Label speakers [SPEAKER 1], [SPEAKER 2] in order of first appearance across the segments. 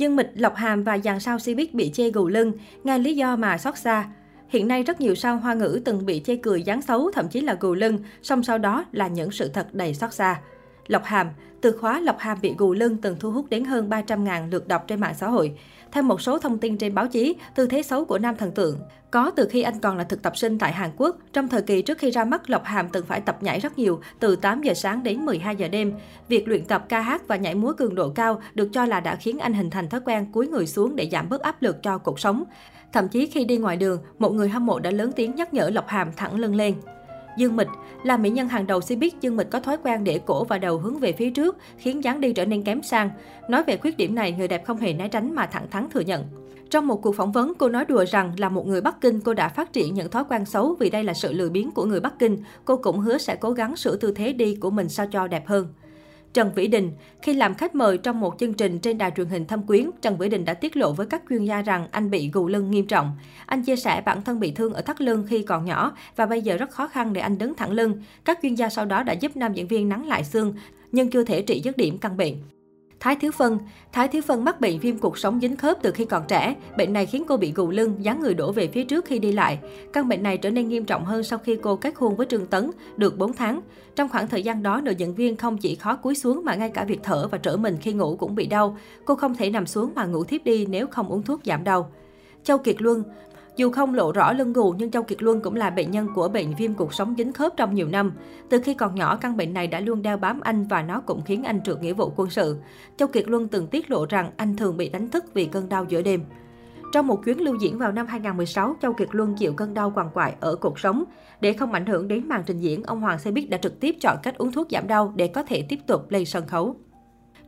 [SPEAKER 1] Dương Mịch, Lộc Hàm và dàn sao Cbiz bị chê gù lưng, nghe lý do mà xót xa. Hiện nay rất nhiều sao hoa ngữ từng bị chê cười dáng xấu, thậm chí là gù lưng, song sau đó là những sự thật đầy xót xa. Lộc Hàm, từ khóa Lộc Hàm bị gù lưng từng thu hút đến hơn 300.000 lượt đọc trên mạng xã hội. Theo một số thông tin trên báo chí, tư thế xấu của nam thần tượng có từ khi anh còn là thực tập sinh tại Hàn Quốc. Trong thời kỳ trước khi ra mắt, Lộc Hàm từng phải tập nhảy rất nhiều, từ 8 giờ sáng đến 12 giờ đêm. Việc luyện tập ca hát và nhảy múa cường độ cao được cho là đã khiến anh hình thành thói quen cúi người xuống để giảm bớt áp lực cho cuộc sống. Thậm chí khi đi ngoài đường, một người hâm mộ đã lớn tiếng nhắc nhở Lộc Hàm thẳng lưng lên. Dương Mịch là mỹ nhân hàng đầu biết Dương Mịch có thói quen để cổ và đầu hướng về phía trước, khiến dáng đi trở nên kém sang. Nói về khuyết điểm này, người đẹp không hề né tránh mà thẳng thắn thừa nhận. Trong một cuộc phỏng vấn, cô nói đùa rằng là một người Bắc Kinh, cô đã phát triển những thói quen xấu vì đây là sự lười biếng của người Bắc Kinh. Cô cũng hứa sẽ cố gắng sửa tư thế đi của mình sao cho đẹp hơn. Trần Vĩ Đình. Khi làm khách mời trong một chương trình trên đài truyền hình Thâm Quyến, Trần Vĩ Đình đã tiết lộ với các chuyên gia rằng anh bị gù lưng nghiêm trọng. Anh chia sẻ bản thân bị thương ở thắt lưng khi còn nhỏ và bây giờ rất khó khăn để anh đứng thẳng lưng. Các chuyên gia sau đó đã giúp nam diễn viên nắng lại xương, nhưng chưa thể trị dứt điểm căn bệnh. Thái Thiếu Phân Thái Thiếu Phân mắc bệnh viêm cột sống dính khớp từ khi còn trẻ. Bệnh này khiến cô bị gù lưng, dáng người đổ về phía trước khi đi lại. Căn bệnh này trở nên nghiêm trọng hơn sau khi cô kết hôn với Trương Tấn, được 4 tháng. Trong khoảng thời gian đó, nữ diễn viên không chỉ khó cúi xuống mà ngay cả việc thở và trở mình khi ngủ cũng bị đau. Cô không thể nằm xuống mà ngủ thiếp đi nếu không uống thuốc giảm đau. Châu Kiệt Luân dù không lộ rõ lưng gù nhưng Châu Kiệt Luân cũng là bệnh nhân của bệnh viêm cuộc sống dính khớp trong nhiều năm. Từ khi còn nhỏ, căn bệnh này đã luôn đeo bám anh và nó cũng khiến anh trượt nghĩa vụ quân sự. Châu Kiệt Luân từng tiết lộ rằng anh thường bị đánh thức vì cơn đau giữa đêm. Trong một chuyến lưu diễn vào năm 2016, Châu Kiệt Luân chịu cơn đau quằn quại ở cột sống. Để không ảnh hưởng đến màn trình diễn, ông Hoàng Xe Bích đã trực tiếp chọn cách uống thuốc giảm đau để có thể tiếp tục lên sân khấu.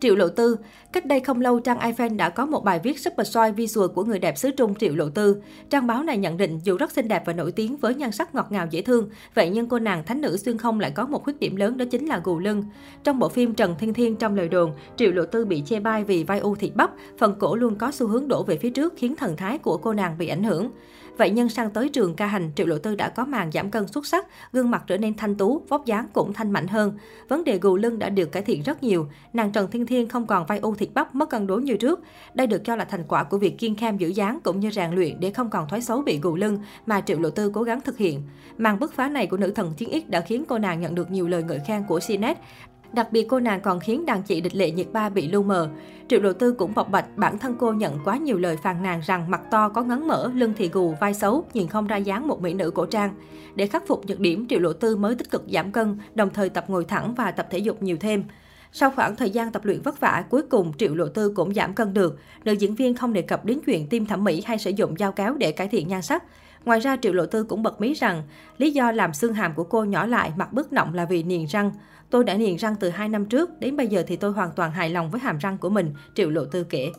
[SPEAKER 1] Triệu Lộ Tư. Cách đây không lâu, trang iFan đã có một bài viết super soi visual của người đẹp xứ Trung Triệu Lộ Tư. Trang báo này nhận định dù rất xinh đẹp và nổi tiếng với nhan sắc ngọt ngào dễ thương, vậy nhưng cô nàng thánh nữ xuyên không lại có một khuyết điểm lớn đó chính là gù lưng. Trong bộ phim Trần Thiên Thiên trong lời đồn, Triệu Lộ Tư bị chê bai vì vai u thịt bắp, phần cổ luôn có xu hướng đổ về phía trước khiến thần thái của cô nàng bị ảnh hưởng. Vậy nhưng sang tới trường ca hành, Triệu Lộ Tư đã có màn giảm cân xuất sắc, gương mặt trở nên thanh tú, vóc dáng cũng thanh mạnh hơn. Vấn đề gù lưng đã được cải thiện rất nhiều. Nàng Trần Thiên Thiên không còn vai u thịt bắp mất cân đối như trước. Đây được cho là thành quả của việc kiên khem giữ dáng cũng như rèn luyện để không còn thói xấu bị gù lưng mà Triệu Lộ Tư cố gắng thực hiện. Màn bứt phá này của nữ thần chiến X đã khiến cô nàng nhận được nhiều lời ngợi khen của CNET. Đặc biệt cô nàng còn khiến đàn chị địch lệ nhiệt ba bị lu mờ. Triệu Lộ Tư cũng bộc bạch bản thân cô nhận quá nhiều lời phàn nàn rằng mặt to có ngấn mỡ, lưng thì gù, vai xấu, nhìn không ra dáng một mỹ nữ cổ trang. Để khắc phục nhược điểm, Triệu Lộ Tư mới tích cực giảm cân, đồng thời tập ngồi thẳng và tập thể dục nhiều thêm. Sau khoảng thời gian tập luyện vất vả, cuối cùng Triệu Lộ Tư cũng giảm cân được. Nữ diễn viên không đề cập đến chuyện tiêm thẩm mỹ hay sử dụng dao kéo để cải thiện nhan sắc. Ngoài ra, Triệu Lộ Tư cũng bật mí rằng lý do làm xương hàm của cô nhỏ lại, mặt bớt nọng là vì niềng răng. Tôi đã niềng răng từ 2 năm trước, đến bây giờ thì tôi hoàn toàn hài lòng với hàm răng của mình, Triệu Lộ Tư kể.